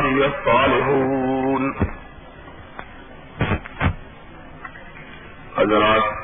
عبادي الصالحون. حضرات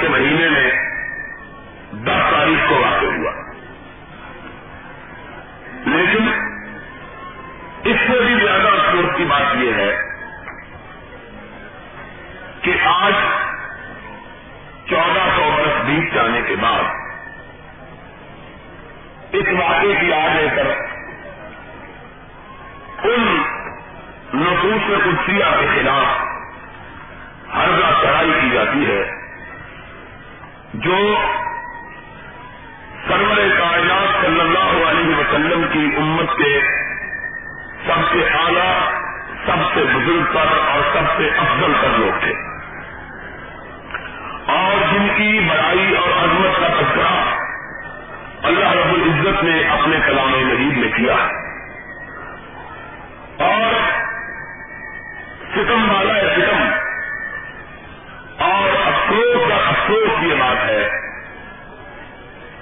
کے مہینے میں دس تاریخ کو واقع ہوا۔ لیکن اس سے بھی زیادہ افسوس کی بات یہ ہے کہ آج چودہ سو برس بیت جانے کے بعد اس واقعے کی یاد لے کر ان نصوص قدسیہ کے خلاف ہر چڑھائی کی جاتی ہے۔ جو سرور کائنات صلی اللہ علیہ وسلم کی امت کے سب سے اعلیٰ، سب سے بزرگ پر اور سب سے افضل پر لوگ تھے۔ اور جن کی بڑائی اور عظمت کا تذکرہ اللہ رب العزت نے اپنے کلام مجید میں کیا۔ اور ستم والا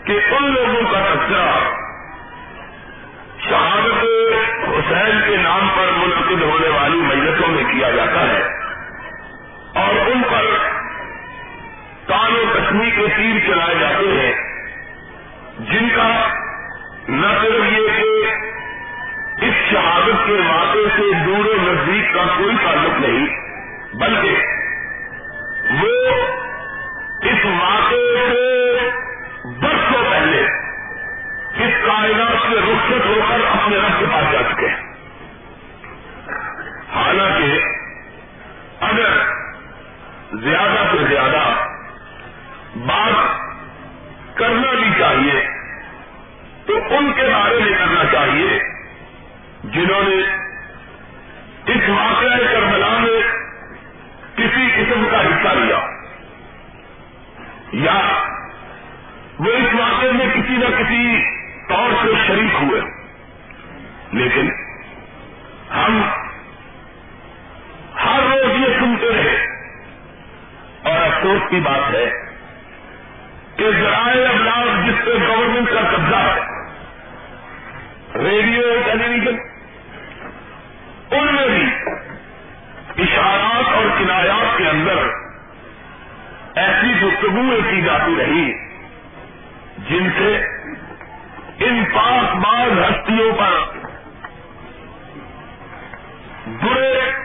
کہ ان لوگوں کا تذکرہ شہادت حسین کے نام پر منعقد ہونے والی میتوں میں کیا جاتا ہے اور ان پر کان و کشمی کے تیر چلائے جاتے ہیں، جن کا نہ صرف یہ کہ اس شہادت کے واقعے سے دور و نزدیک کا کوئی تعلق نہیں، بلکہ وہ اس واقعے سے سے رخصت ہو کر اپنے رب کے پاس جا چکے ہیں۔ حالانکہ اگر زیادہ سے زیادہ بات کرنا بھی چاہیے، تو ان کے بارے میں کرنا چاہیے جنہوں نے اس واقعہ کربلا میں کسی قسم کا حصہ لیا۔ یا وہ اس واقعے میں کسی نہ کسی طور سے شریک ہوئے۔ لیکن ہم ہر روز یہ سنتے رہے۔ اور افسوس کی بات ہے کہ ذرائع ابلاغ جس پہ گورنمنٹ کا قبضہ ہے ریڈیو ٹیلی ویژن ان میں بھی اشارات اور کنایات کے اندر ایسی گفتگویں کی جاتی رہی جن سے ان پاک باز ہستیوں پر۔ برے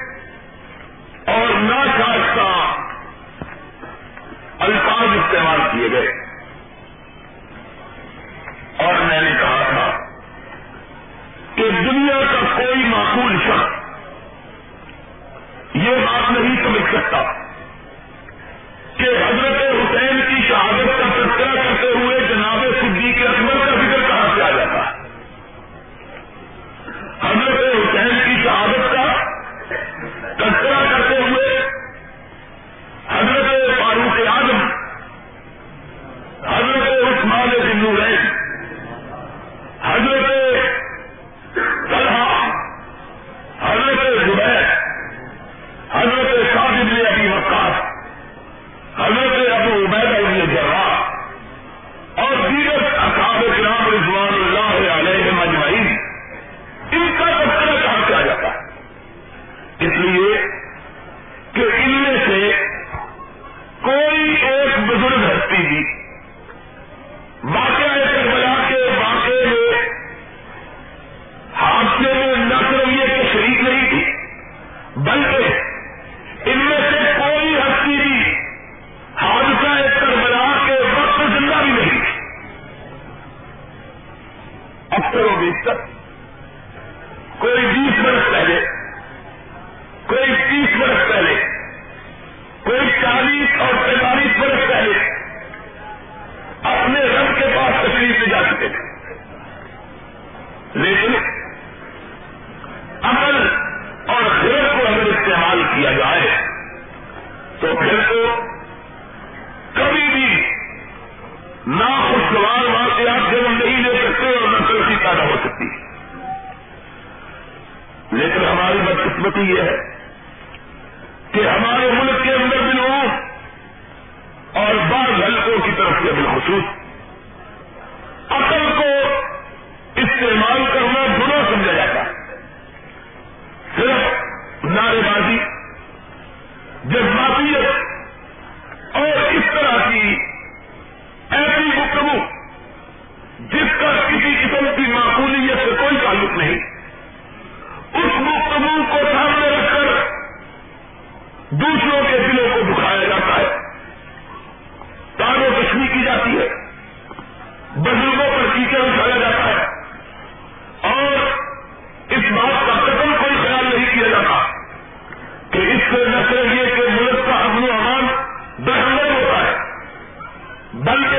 بل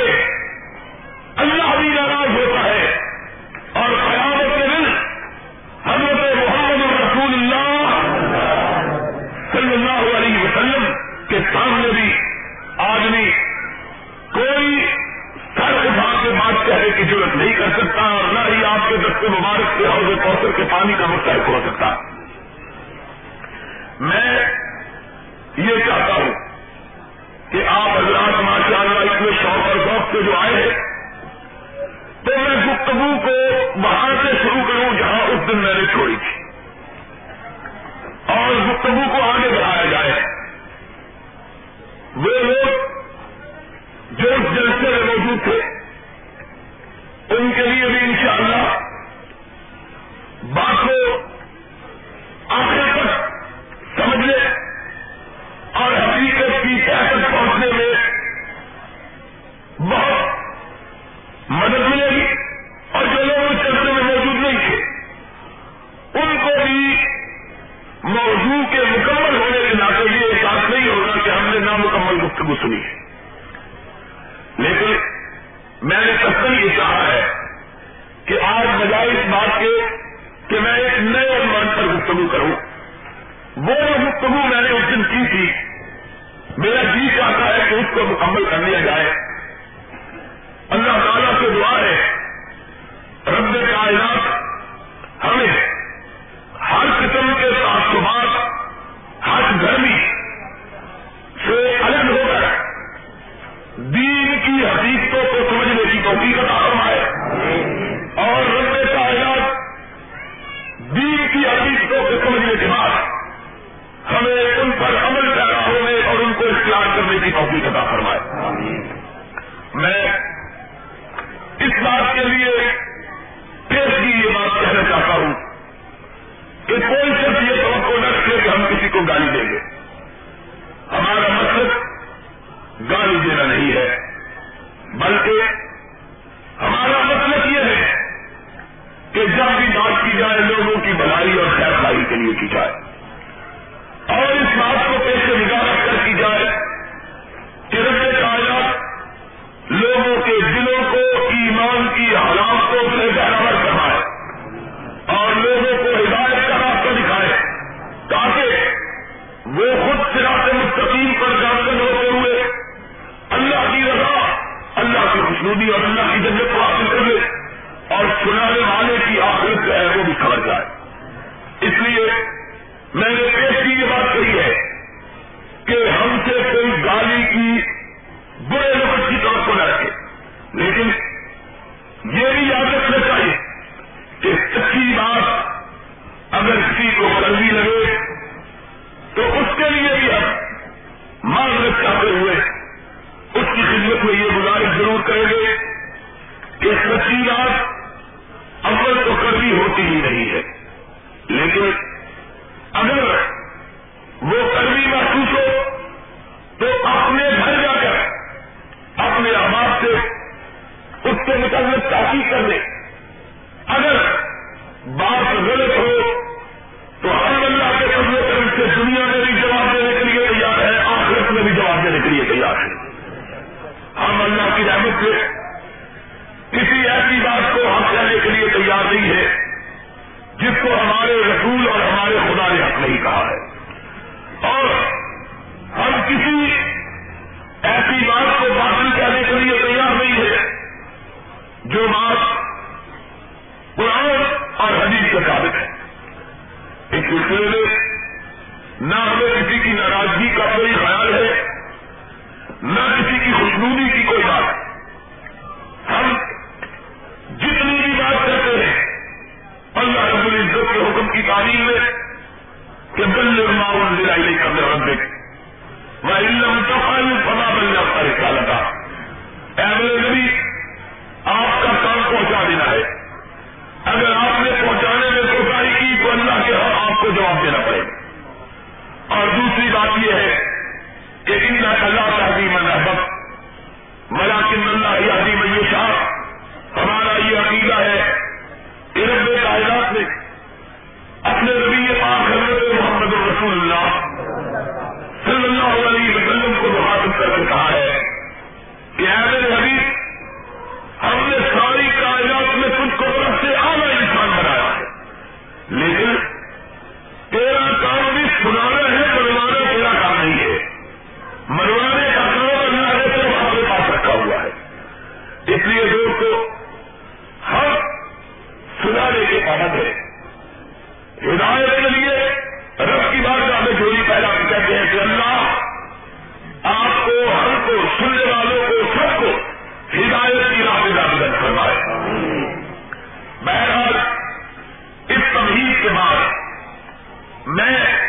اور کے بعد میں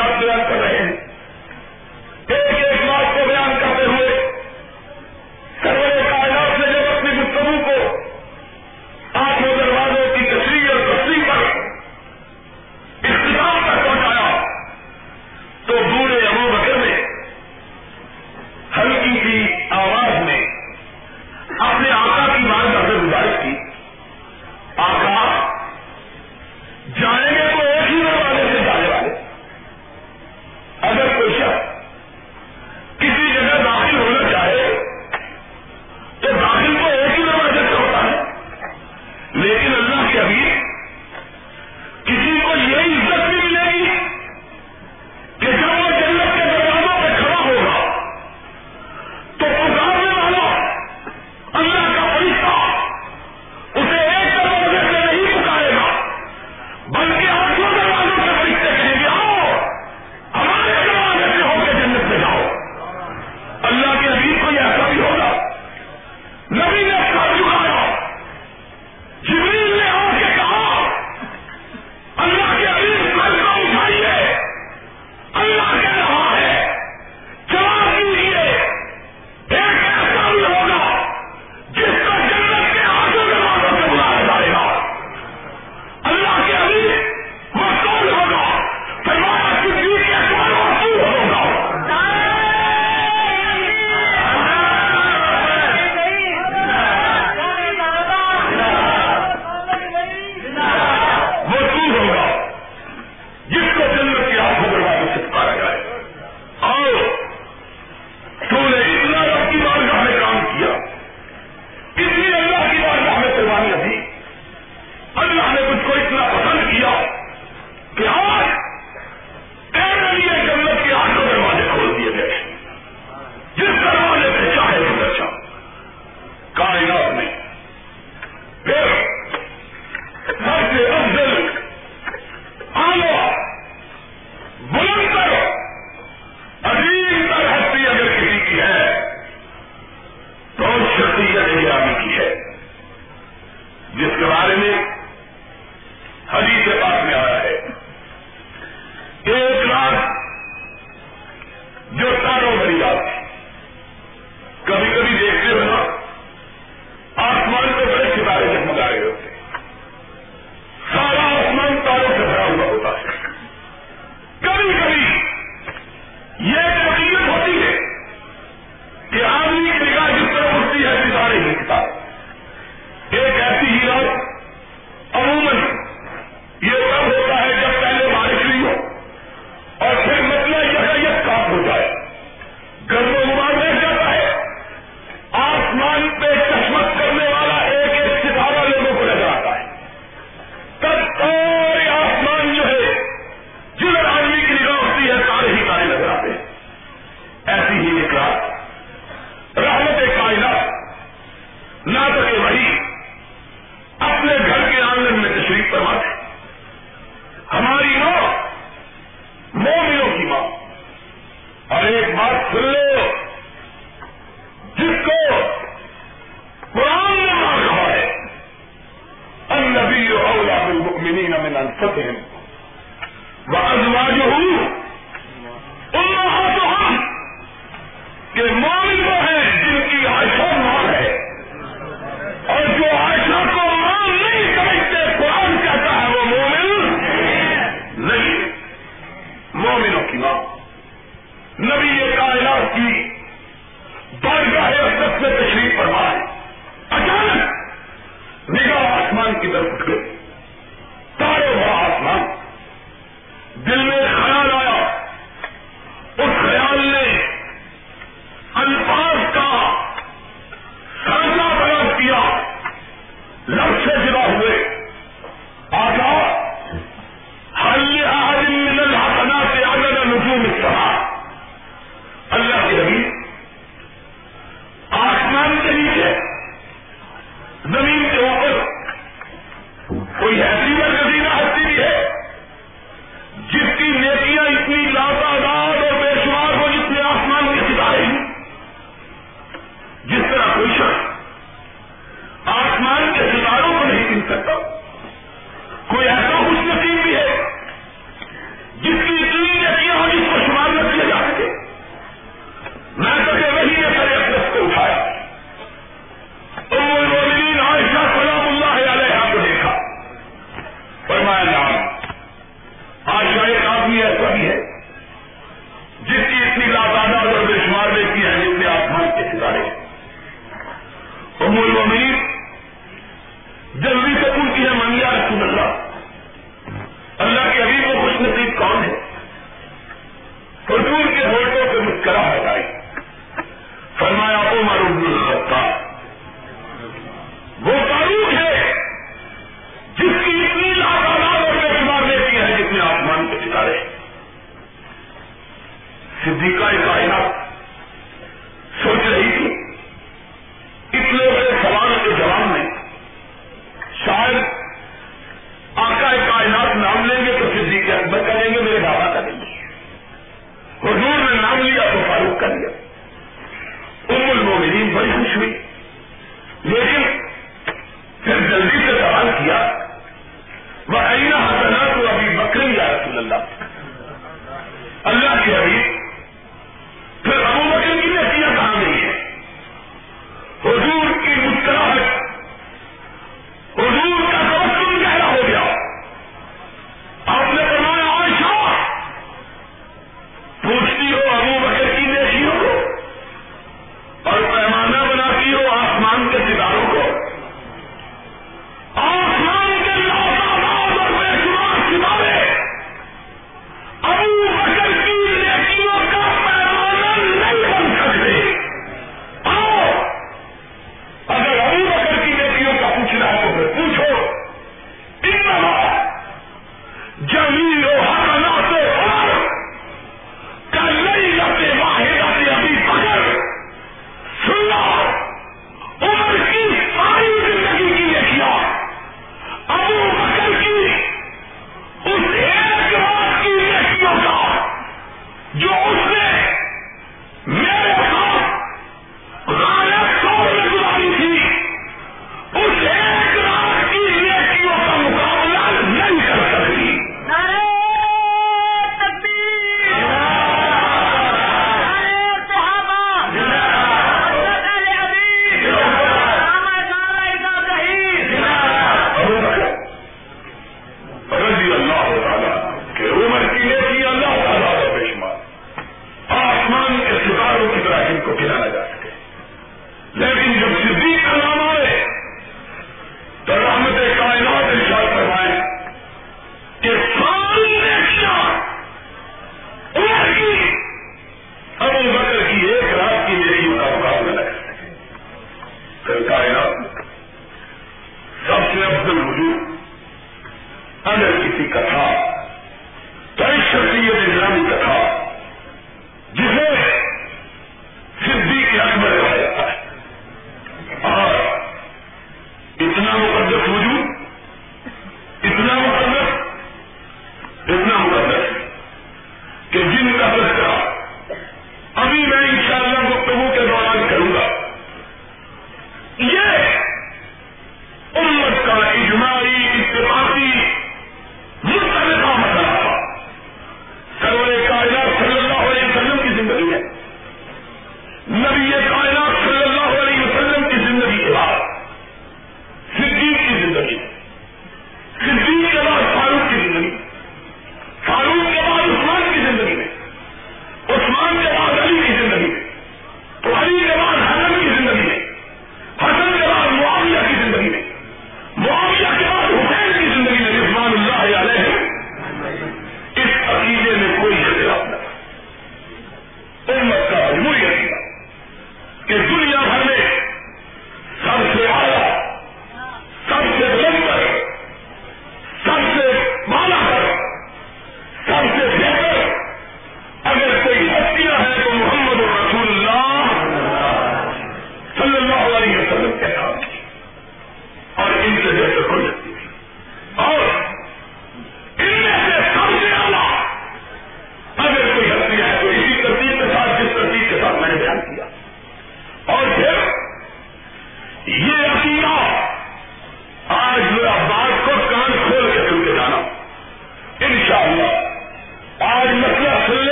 اختیار کر رہے ہیں۔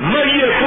میں یہ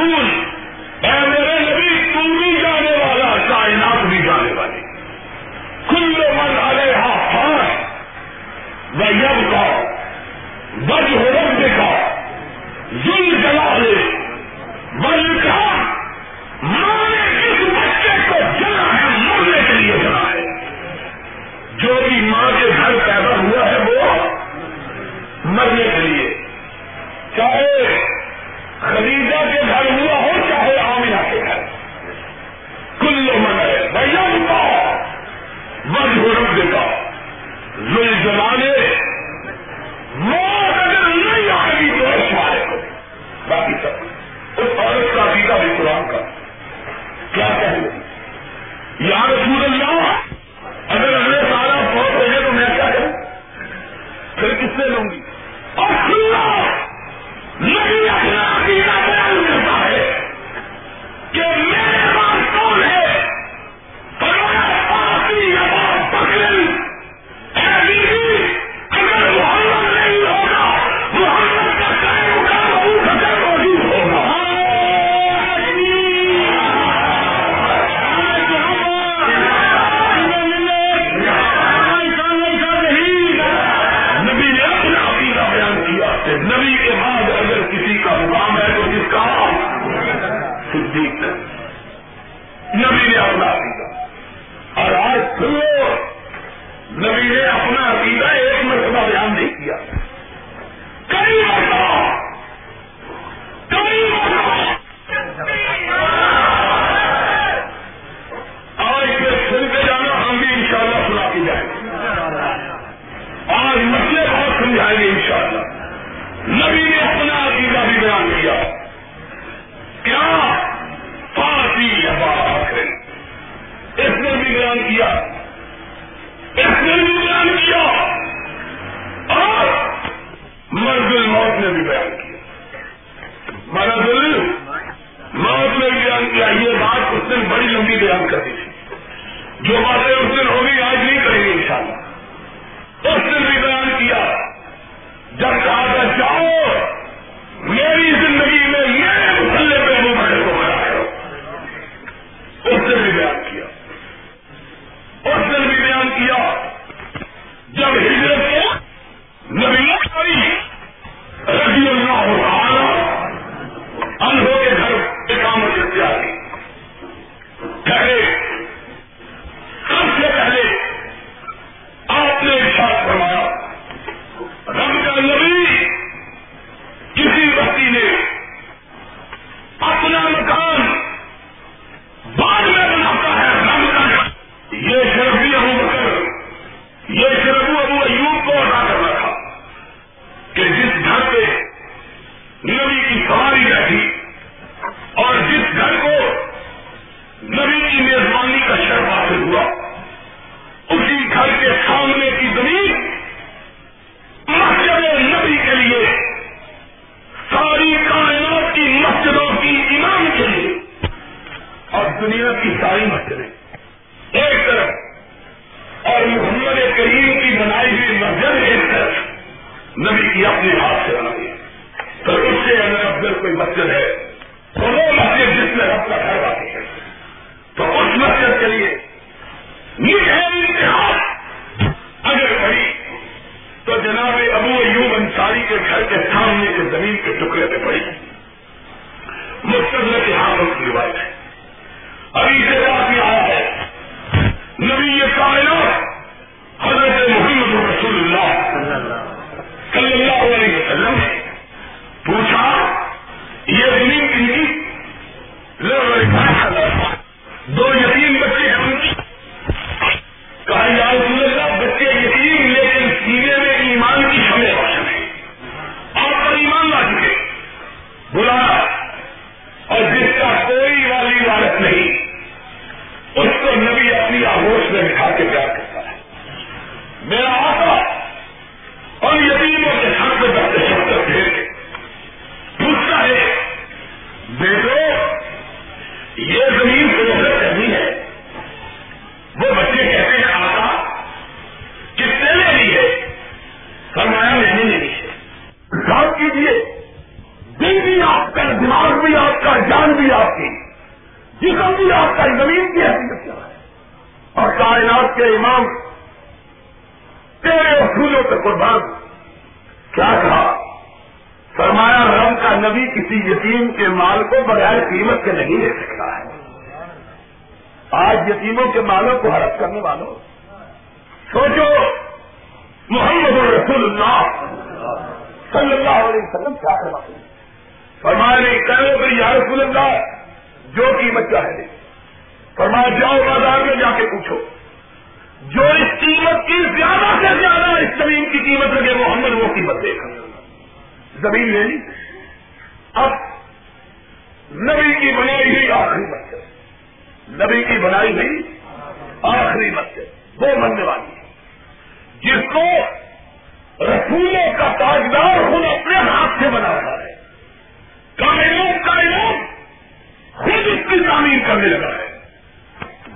پہلے قیمت مطلب لگے محمد وہ قیمت دے گا۔ زمین لے لی۔ اب نبی کی بنائی ہوئی آخری مسجد نبی کی بنائی ہوئی آخری مسجد وہ بننے والی ہے۔ جس کو رسولوں کا تاجدار خود اپنے ہاتھ سے بنا رہا ہے۔ کائنوں کائنوں خود اس کی تعمیر کرنے لگا ہے۔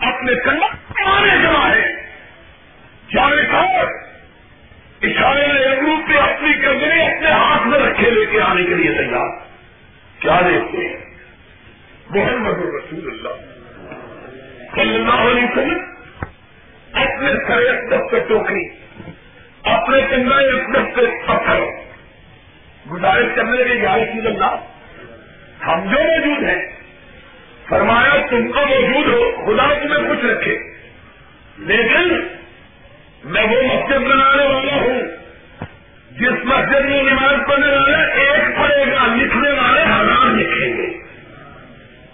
اپنے کنڈک کمانے لگا ہے۔ جانے کا اٹھایا ایک روپیہ اپنی کنگنی اپنے ہاتھ میں رکھے لے کے آنے کے لیے تیار۔ کیا دیکھتے ہیں؟ محمد رسول اللہ صلی اللہ علیہ وسلم اپنے سر دف پہ ٹوکری، اپنے کنگنا دف پہ پتھر گزارش کرنے کے یا رسول اللہ، ہم جو موجود ہیں، فرمایا تم کو موجود ہو، خدا تمہیں کچھ رکھے۔ لیکن میں وہ مسجد بنانے والا ہوں۔ جس مسجد میں نماز پڑھنے والا ایک پڑے گا، لکھنے والے ہزار لکھیں گے۔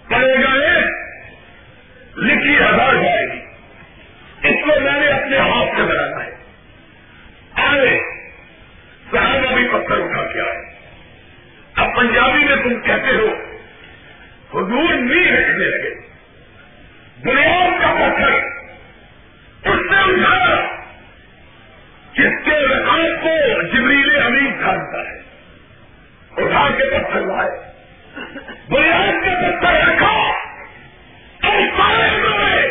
پڑے گا ایک، لکھی ہزار جائے گی۔ اس میں میں نے اپنے ہاتھ سے بنانا ہے۔ آئے، صحابہ بھی پتھر اٹھا کے آئے۔ اب پنجابی میں تم کہتے ہو، حضور نہیں رکھنے لگے۔ بنیاد کا پتھر، اس سے اٹھایا۔ جس کے رقاب کو جبریل امین کھانتا ہے اٹھا کے پتھر لائے، بنیاد کے پتھر رکھا کئی سارے مارے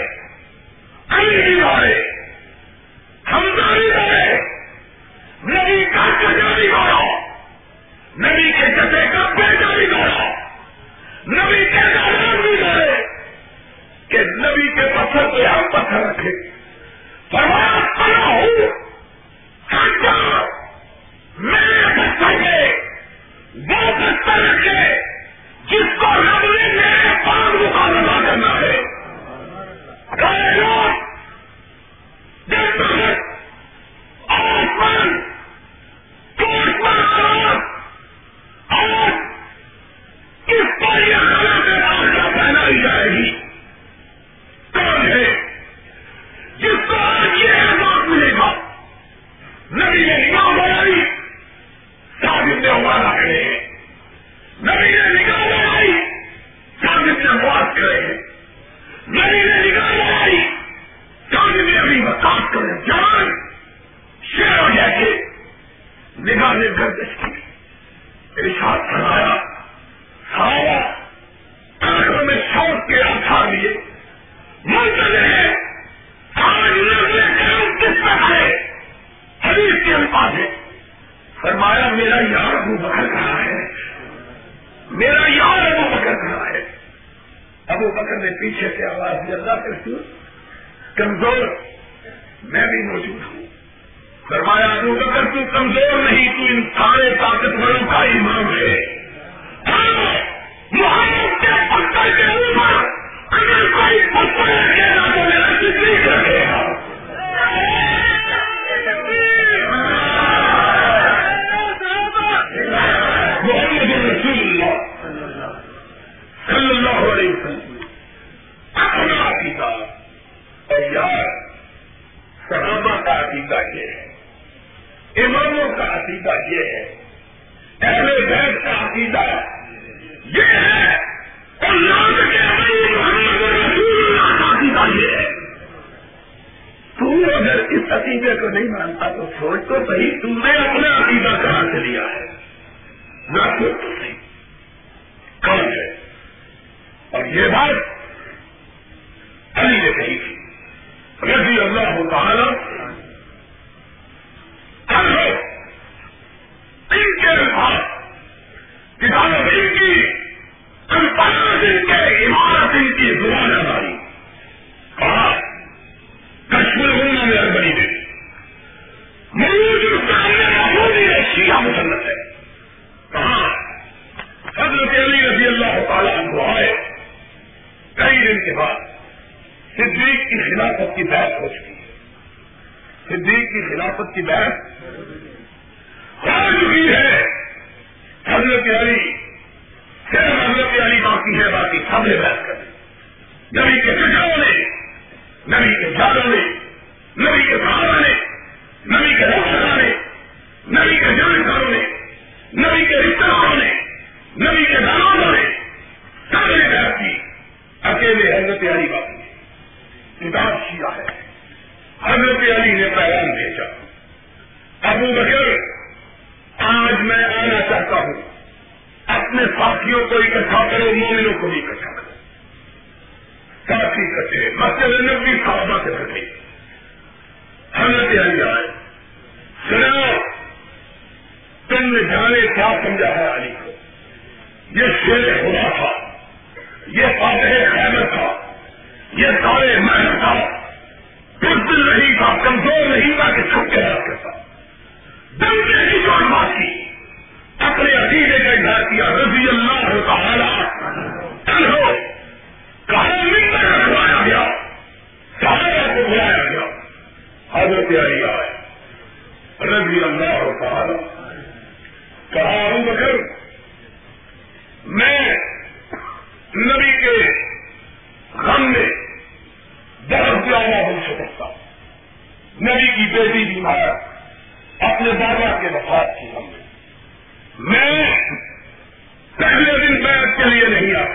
علی بھی مارے ہمداری مارے نبی کا چچا بھی مارا نبی کے چچے کا بیٹا بھی مارا نبی کے نام بھی مارے کہ نبی کے پتھر پہ ہم پتھر رکھے فرمایا نے گردش کی۔ ارشاد فرمایا، سارا میں شوق کے آسار لیے منظر ہے، آج نظر کس طرح ہے؟ حدیث کے الفاظ ہے فرمایا، میرا یار ابو بکر کھڑا ہے۔ میرا یار ابو بکر کھڑا ہے۔ ابو بکر نے پیچھے سے آواز دی، اللہ کر کمزور شیر خدا تھا۔ یہ فاتح خیبر تھا۔ یہ سارے محنت تھا۔ دل نہیں تھا، کمزور نہیں تھا کہ چھپ کے رات تھا دل کے نبی کی بیٹی بیمار اپنے بابا کے وفات کی ہم نے۔ میں پہلے دن بیعت کے لیے نہیں آتا۔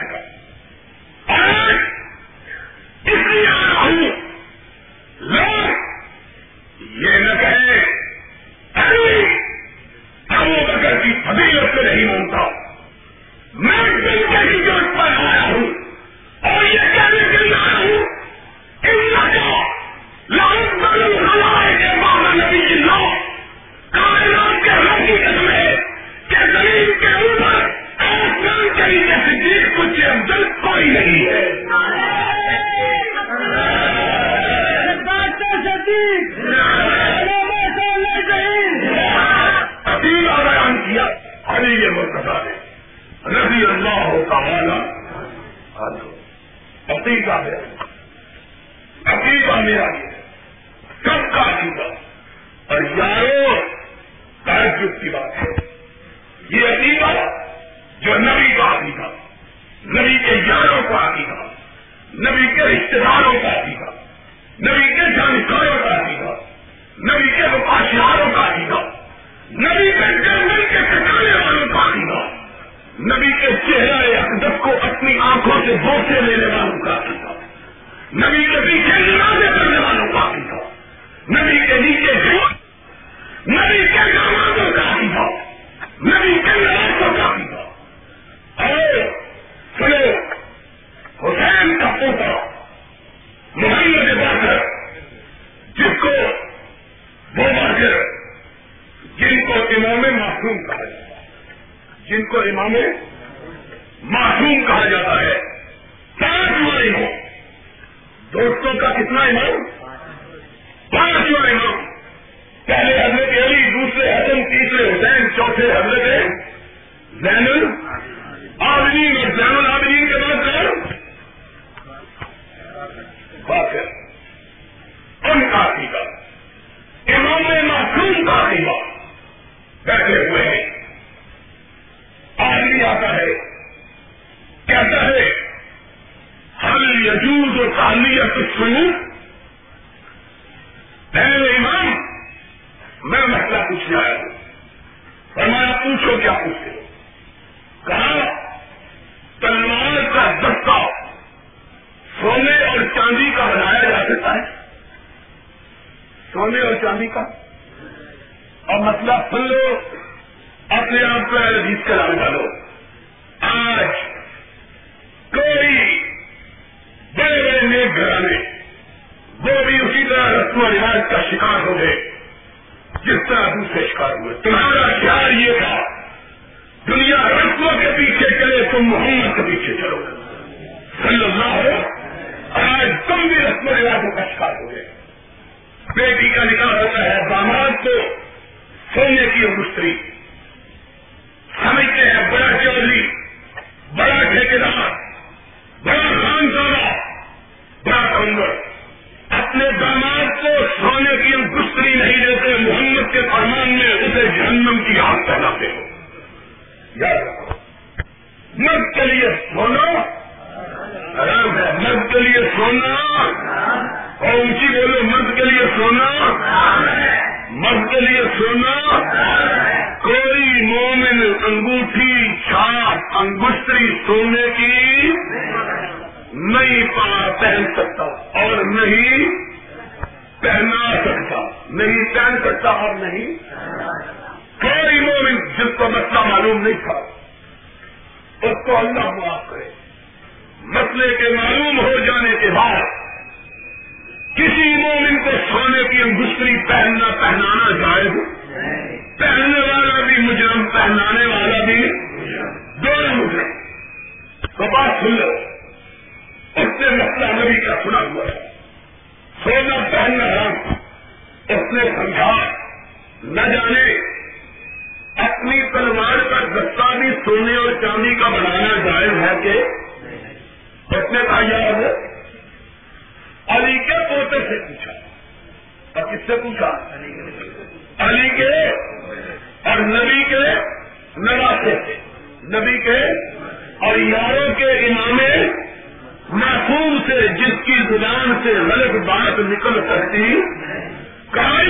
کہا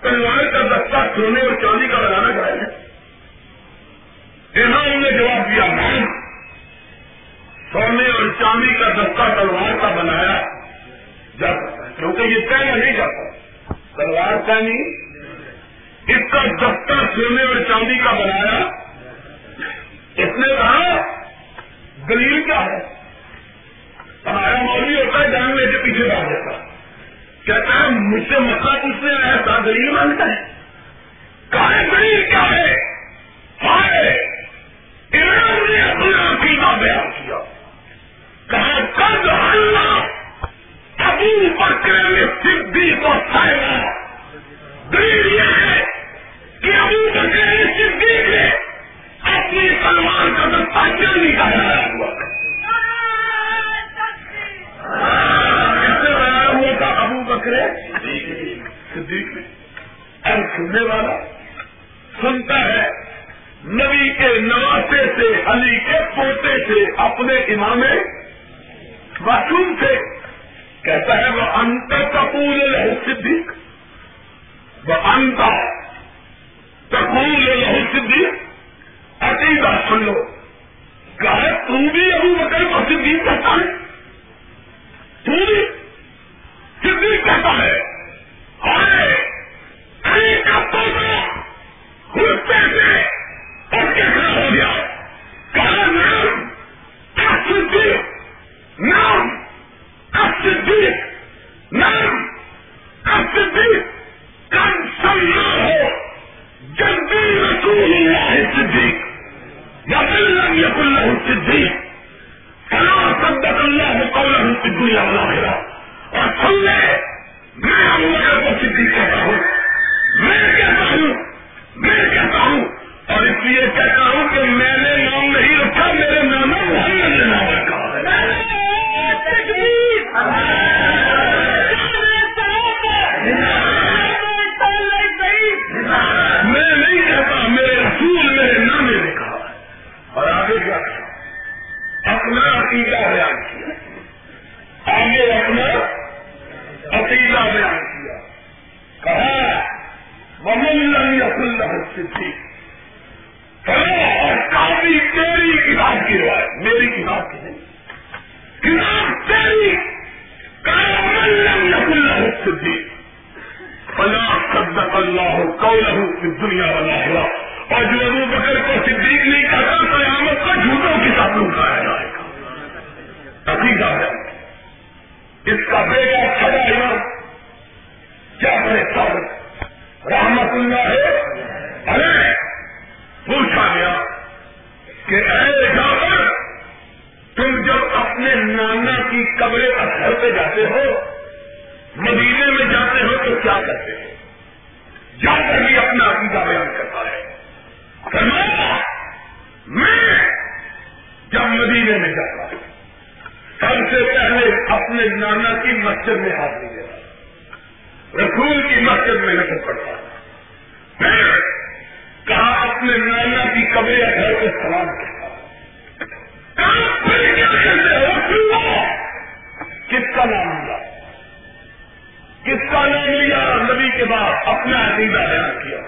تلوار کا دستہ سونے اور چاندی کا لگانا چاہیے انہوں نے جواب دیا مان سونے اور چاندی کا دستہ تلوار کا بنایا جاتا ہے۔ کیونکہ یہ پہنا نہیں جاتا تلوار کا نہیں اس کا دفتر سونے اور چاندی کا بنایا۔ اس نے کہا، دلیل کیا ہے؟ ہمارا مولوی ہوتا ہے، جان لے کے پیچھے بات ہے مجھ سے مسئلہ پوچھنے آیا ہے غریب مانگتا ہے۔ کہاں غریب کیا ہے؟ سننے والا سنتا ہے۔ نبی کے نواسے سے، علی کے پوتے سے اپنے امام معصوم سے کہتا ہے وہ انتر کپور لہو صدیق وہ انتا کپور لہو صدیق عقیدہ سن لو۔ کہا تو بھی ابو بکر کو صدیق کہتا ہے۔ تو بھی صدیق کہتا ہے۔ قوله في الدنيا والاخره اور جو ابو بکر کو صدیق نہیں کہتا، قیامت کا جھوٹوں کے ساتھ اٹھایا جائے گا۔ عقیدہ ہے۔ اس کا بیٹا کھڑا امام کیا کرے صاحب رحمت اللہ ہے۔ ارے، پوچھا گیا کہ اے جابر تم جب اپنے نانا کی قبر اثر پہ جاتے ہو، مدینے میں جاتے ہو تو کیا کرتے ہو؟ جا کر بھی اپنا عقیدہ بیان کرتا ہے فرمایا، میں جب مدینے میں جاتا ہوں، سب سے پہلے اپنے نانا کی مسجد میں حاضری دیتا رسول کی مسجد میں نظر پڑتا پھر کہا اپنے نانا کی قبر گھر کو سلام کرتا کس کا نام لیا کس کا نام لیا؟ نبی کے بعد اپنا عقیدہ بیان کیا۔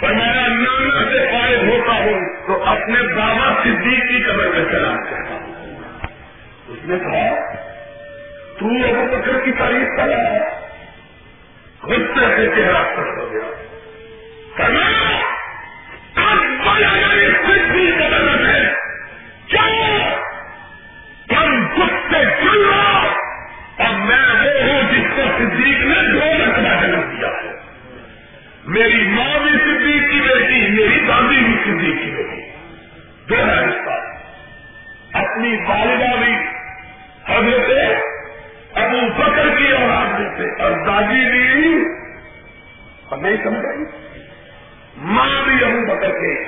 فرمایا، نانا سے فائد ہوتا ہوں تو اپنے بابا صدیق کی قبر میں سلام کرتا ہوں۔ اس نے کہا، تو ابو بکر کی تعریف کر رہا ہے غصے سے چہرہ کٹ ہو گیا۔ میری ماں بھی صدیق کی بیٹی، میری دادی بھی صدیق کی بیٹی۔ دو ہے اپنی والدہ بھی حضرت ابو بکر کی اولاد میں سے اور دادی بھی اور نہیں سمجھائی جی؟ ماں بھی ابو بکر کے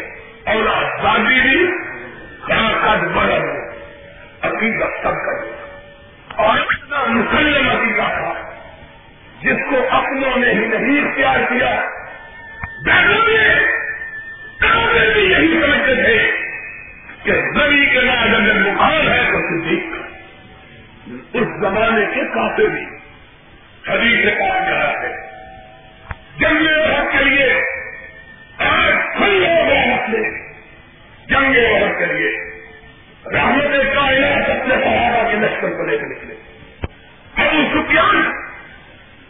اولاد، دادی بھی کہاں قد بڑا عقیدہ سب کر جی۔ اور اتنا مسلم عقیدہ تھا، جس کو اپنوں نے ہی نہیں اختیار کیا۔ کافی بھی یہی سمجھتے تھے کہ نبی کے بعد اگر مقام ہے تو صدیق اس زمانے کے کافی بھی سبھی سے کہا گیا ہے۔ جنگ عہد کے لیے آج کھلے ہو مسئلے۔ جنگ عہد کے لیے۔ رحمت کائنات اپنے صحابہ کے لشکر کو لے کر نکلے۔ ابو سفیان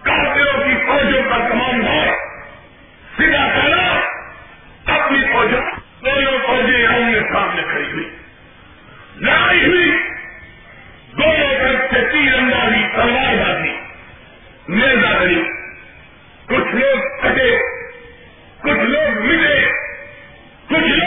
کافروں کی فوجوں کا کماندار سیدھا کرنا اپنی فوجوں دونوں فوجیں آمنے سامنے کھڑی ہوئی۔ لڑائی ہوئی۔ دونوں طرف سے تیر اندازی، تلوار بازی۔ نیزا کری کچھ لوگ کٹے کچھ لوگ ملے۔ کچھ لوگ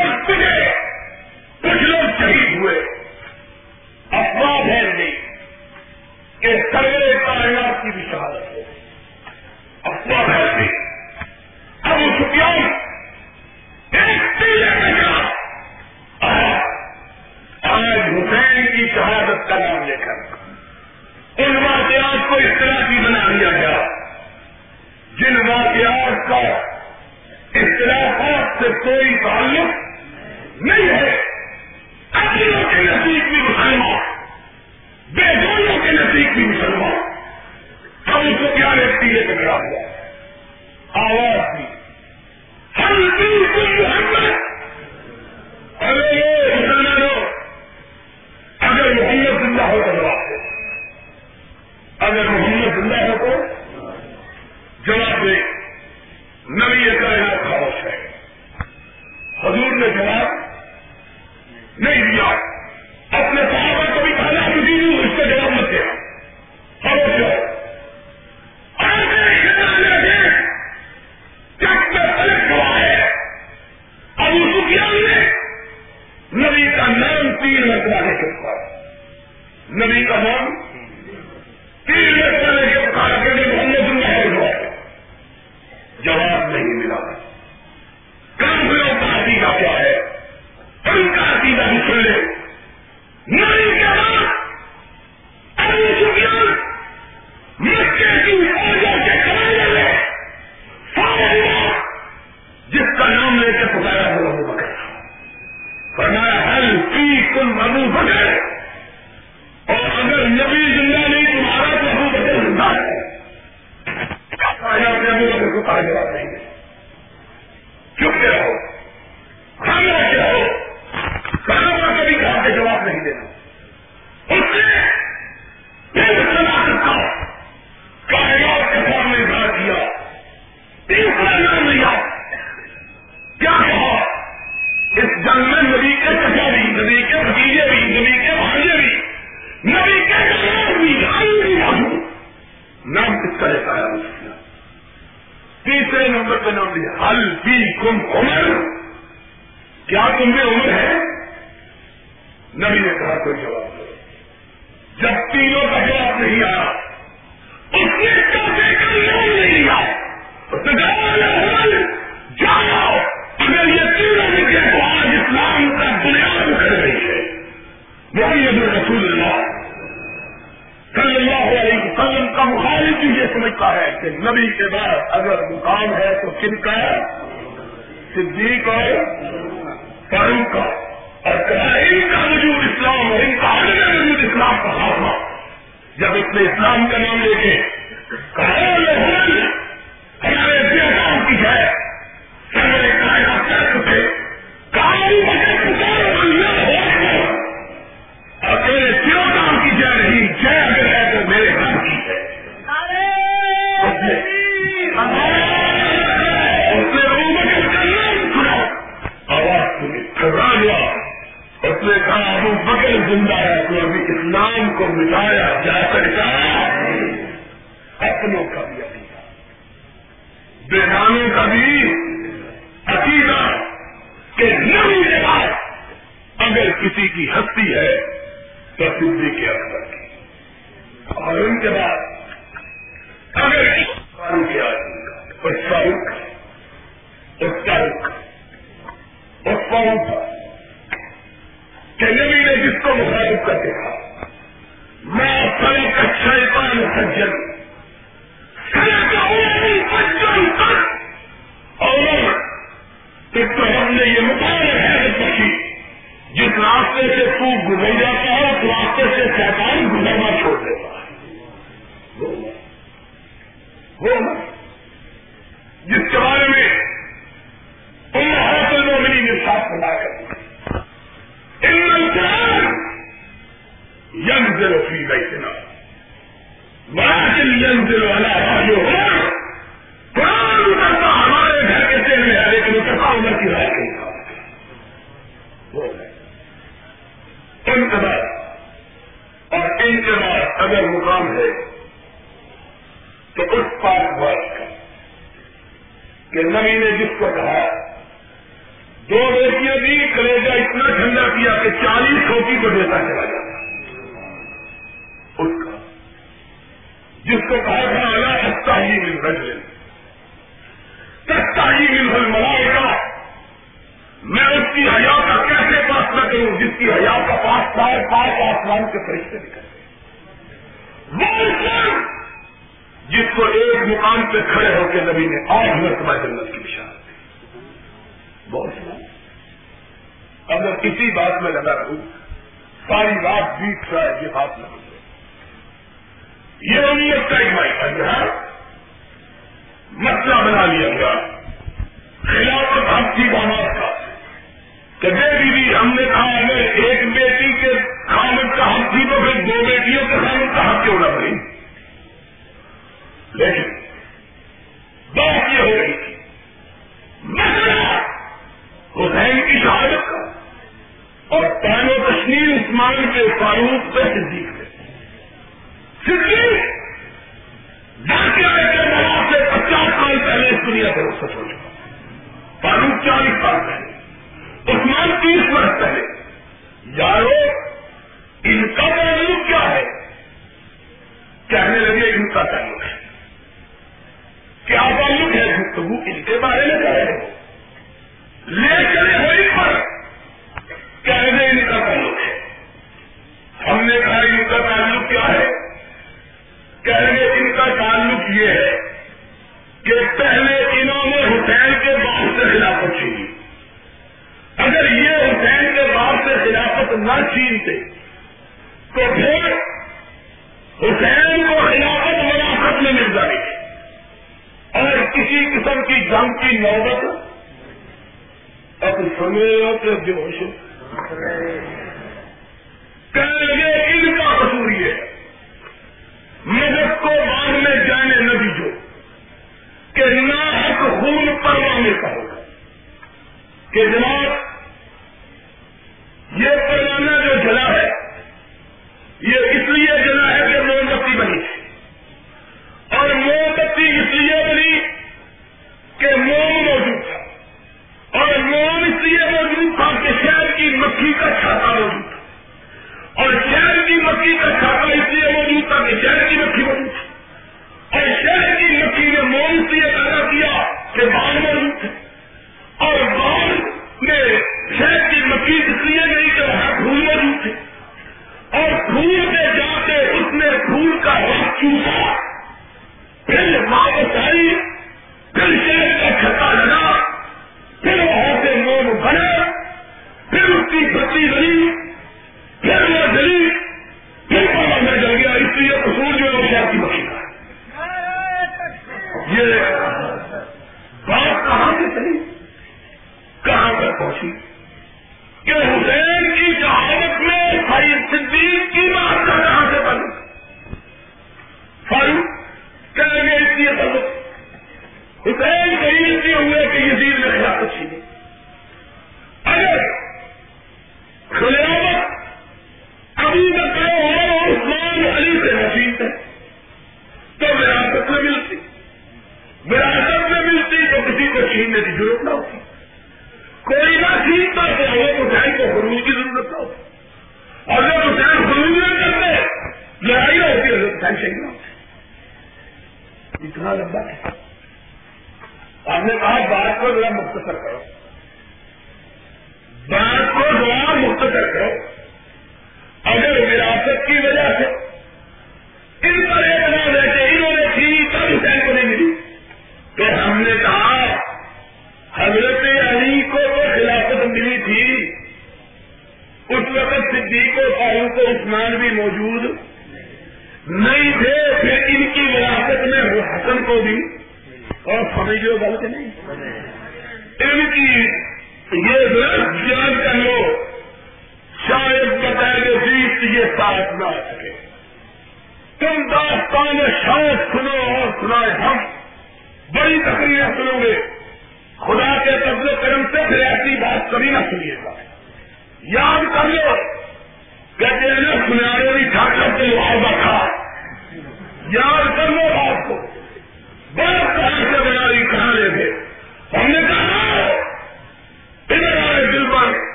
مخالف بھی یہ سمجھتا ہے کہ نبی کے بعد اگر مقام ہے تو کن کا؟ ہے صدیق اور فاروق کا۔ اور کہا ان کا وجود اسلام اور ان کا وجود اسلام کا خاتمہ۔ جب اس نے اسلام کا نام لے کے کہا کو مٹایا جا سکتا۔ اپنوں کا بھی عقیدہ۔ بیگانوں کا بھی عقیدہ کہ نبی کے اگر کسی کی ہستی ہے تو سدھی کے اکثر کی۔ اور ان کے بعد اگر فاروق کے آدمی کا اور فاروق اور فاروق اور فاروق کہ نبی نے جس کو مخالف کر کے کہا میں فلک سجن۔ سجن تک اور ایک تو ہم نے یہ مقابلہ ہے بخشی۔ جس راستے سے تو گزر جاتا ہے، اس راستے سے شیطان گزرنا چھوڑ دیتا ہے۔ جس کے بارے میں ان حاصل میں بنا کر ان ینزل دو بیٹیاں دی کلیجا اتنا ٹھنڈا کیا کہ چالیس کھوتی کو دیتا چلا جاتا جس کو کہا تھا اللہ سستا ہی مل رجل سستا ہی مل رہا ملائے گا میں اس کی حیا کا کیسے پاس نہ کروں؟ جس کی حیا کا پاس پائے پاس آسمان کے فرشتے نکلتے وہ انسان جس کو ایک مقام پہ کھڑے ہو کے نبی نے آٹھ مرتبہ جنت کی بشارت دی. بہت سنا اگر کسی بات میں لگا رہوں، ساری رات بیت رہا ہے یہ بات نہ بولے یہ امت کا ایک بھائی مسئلہ مطلب بنا لیا گیا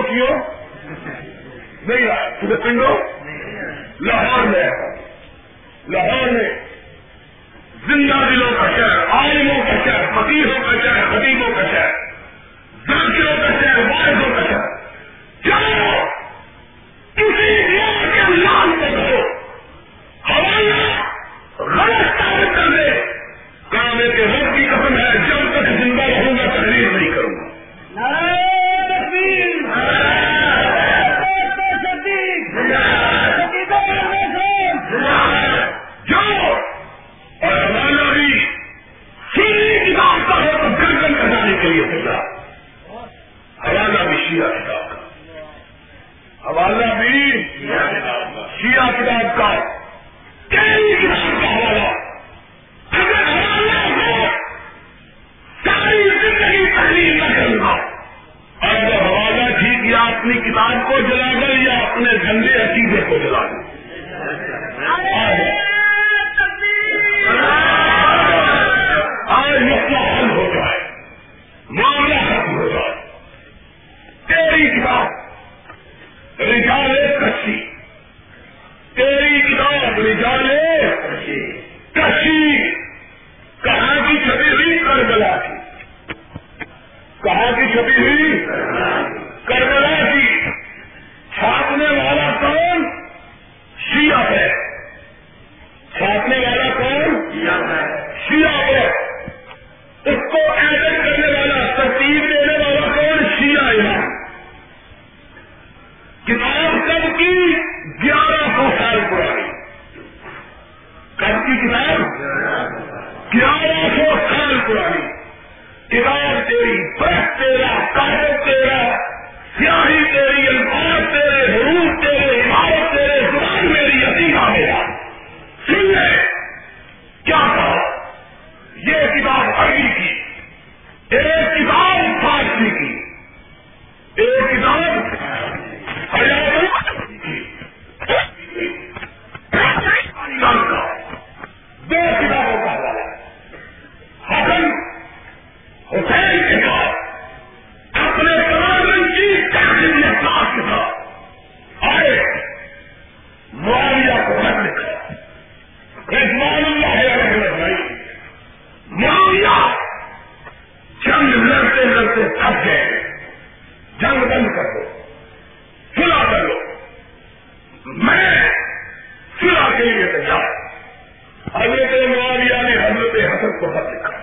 بھائی کیوں؟ نہیں آیا تجھے پنڈو؟ لاہور میں۔ لاہور میں۔ زندہ دلوں کا شہر، عالموں کا شہر، فقیروں کا شہر خطیبوں کا شہر، ذاکروں کا شہر واحدوں کا شہر۔ چلو کے لیے تیار حضرت معاویہ نے حضرت حسن کو خط لکھا۔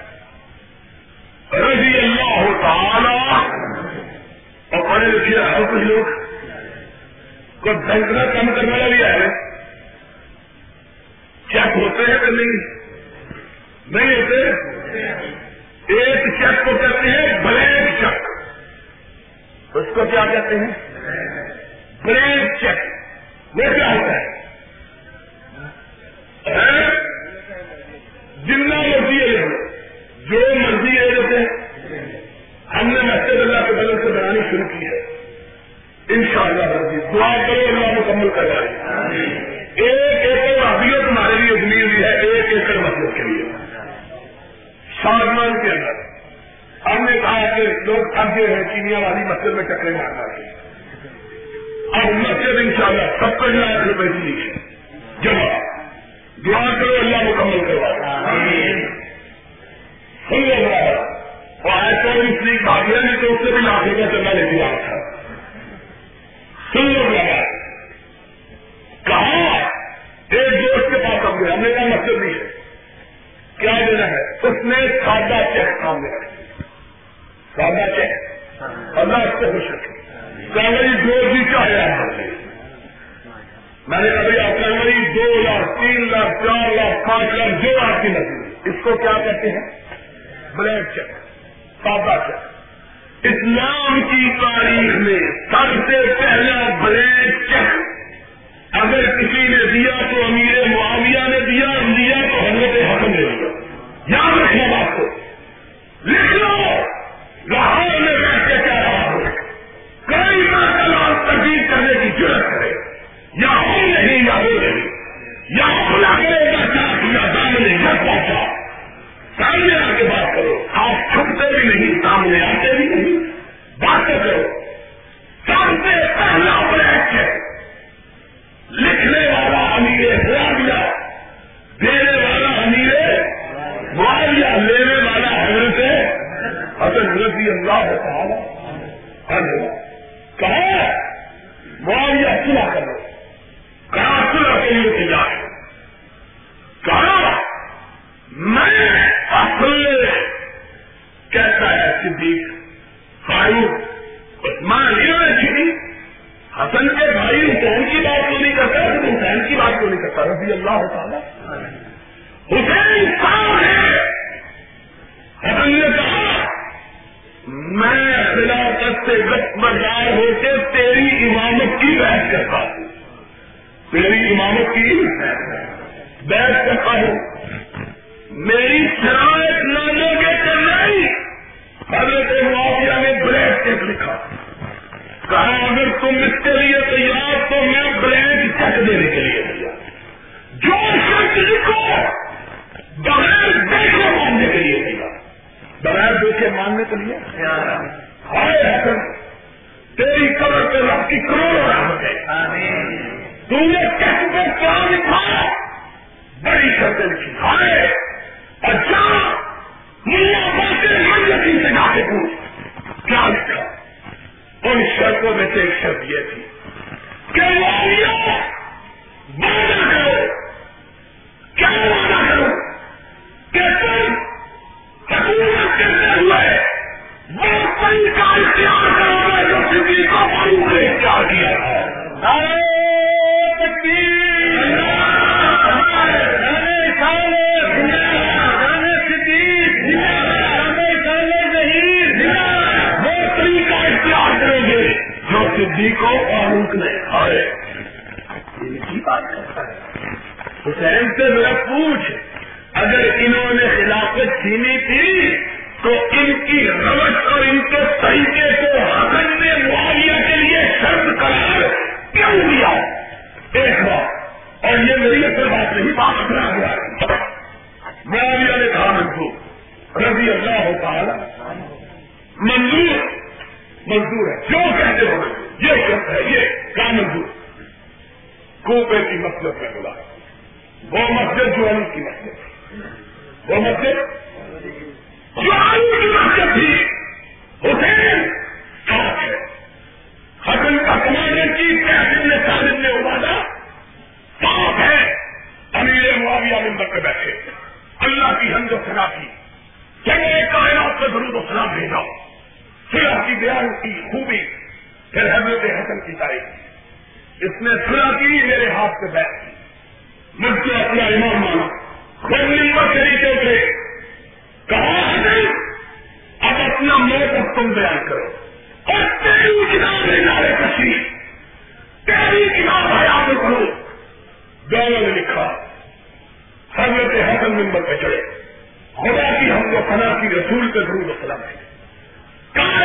رضی اللہ تعالی اور پڑھے لکھے اور کچھ لوگ کو دنکنا کم کرنے والا بھی ہے۔ چیک ہوتے ہیں کہ نہیں؟ نہیں ہوتے؟ ایک چیک کو کہتے ہیں بلینک چیک اس کو کیا کہتے ہیں؟ بلینک چیک وہ کیا ہوتا ہے؟ جو مرضی لے لیتے ہیں۔ ہم نے مسجد اللہ کے بدل سے بنانی شروع کی ہے۔ ان شاء اللہ مرضی دعا کرو اللہ مکمل کروائے ایک ایکڑ ابیت تمہارے لیے زمین بھی ہے، ایک ایکڑ مسجد کے لیے۔ شادمان کے اندر۔ ہم نے کہا کہ لوگ تھک گئے ہیں چینیا والی مسجد میں ٹکرے مارنا ہے اب مسجد ان شاء اللہ ستر لاکھ روپئے کی جمع۔ دعا کرو اللہ مکمل کروائے سن لو برابر اور ایسا اس لیے بھاگیا نے تو اس سے بھی لاکھ روپئے چلنا لے دیا تھا سن لو برابر کہا ایک دوست کے پاس ہم گئے۔ ہم نے کہا مقصد نہیں ہے۔ کیا دینا ہے؟ اس نے سادہ چیک سامنے رکھ سادہ چیک۔ اللہ اس سے خوش رکھے۔ کانگری دو جی چاہے آپ میں نے کبھی آپ کانگری دو لاکھ، تین لاکھ، چار لاکھ، پانچ لاکھ، جو آپ کی لگی اس کو کیا کہتے ہیں؟ Black check papa check. اسلام کی تاریخ میں سب سے پہلا بلیک چیک اگر کسی نے دیا تو امیر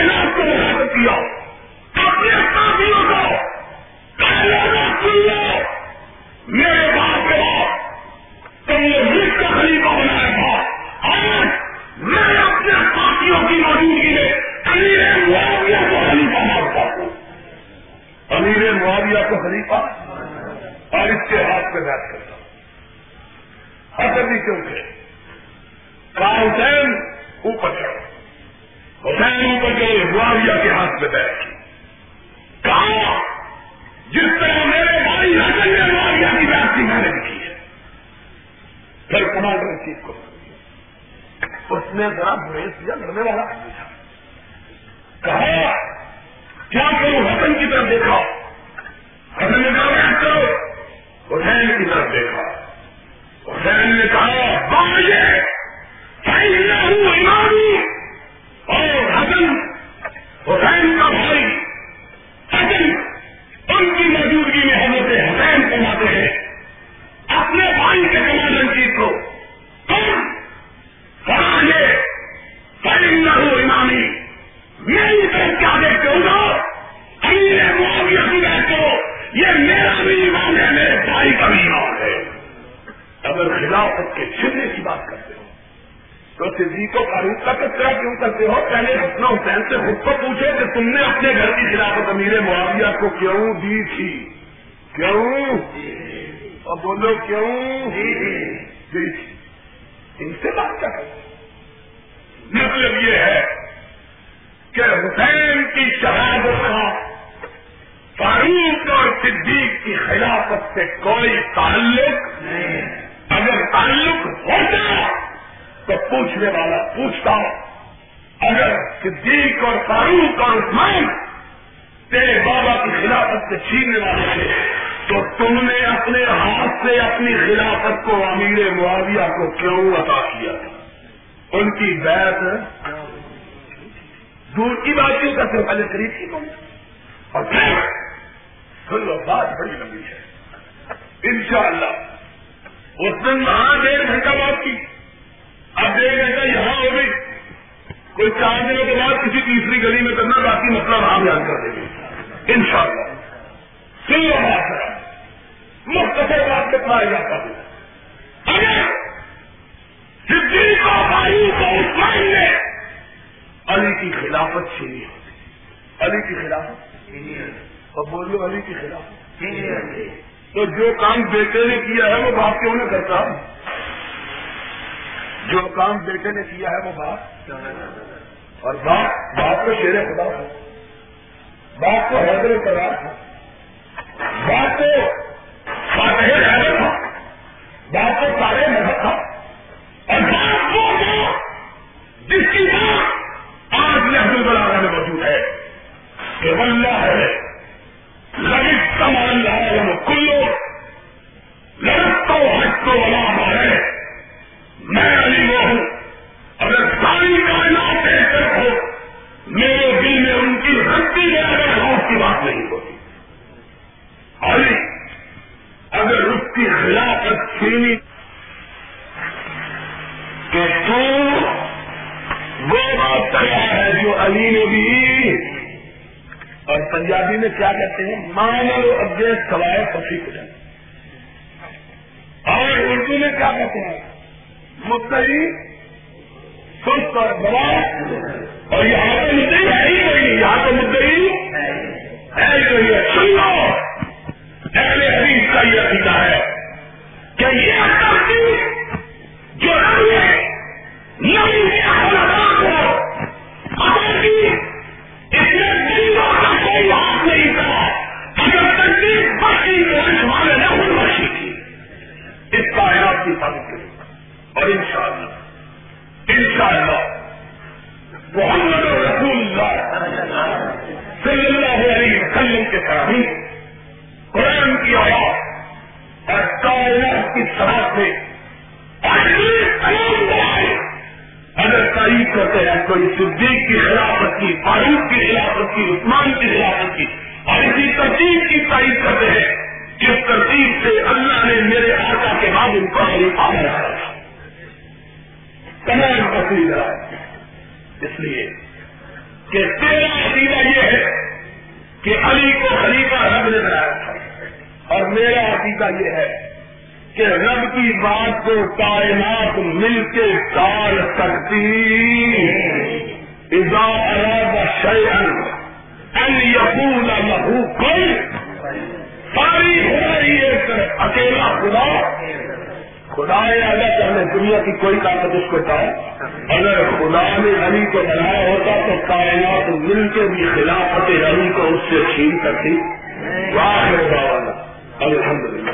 کائنات کو برابر کیا۔ اور بولو علی کی خلافت تو جو کام بیٹے نے کیا ہے وہ باپ کیوں نہ کرتا؟ جو کام بیٹے نے کیا ہے وہ باپ۔ اور باپ باپ کو شیر خدا تھا باپ کو حیدر قرار تھا باپ کو فاتح حیدر تھا باپ کو سارے مذہب تھا اور باپ کو جس کی آج میں عبد میں موجود ہے کہ ولہ ہے۔ کا معاملہ پنجابی میں کیا کہتے ہیں؟ مانو اگے سوائے پسی کو جانا اور اردو میں کیا کہتے ہیں؟ متحری سست اور بڑا اور یہاں پہ مجھے یہی ہی کوئی نہیں، یہاں پہ کوئی صدیق کی خلافت کی، فاروق کی خلافت کی، عثمان کی خلافت کی، اور اسی ترتیب کی تعریف کرتے ہیں جس ترتیب سے اللہ نے میرے آقا کے بعد ان کو خلیفہ بنایا تھا تمام تصویر اس لیے کہ تیرا عقیدہ یہ ہے کہ علی کو خلیفہ رب نے بنایا تھا۔ اور میرا عقیدہ یہ ہے کہ رب کی بات کو کائنات مل کے ٹال سکتی اذا اراد شیئا ان له ساری خدائی ایک طرف اکیلا خدا خدا اگر کرنے دنیا کی کوئی طاقت اس کو چاہے۔ اگر خدا نے علی کو بنایا ہوتا تو کائنات مل کے بھی خلافت علی کو اس سے چھین سکتی۔ واہ الحمد للہ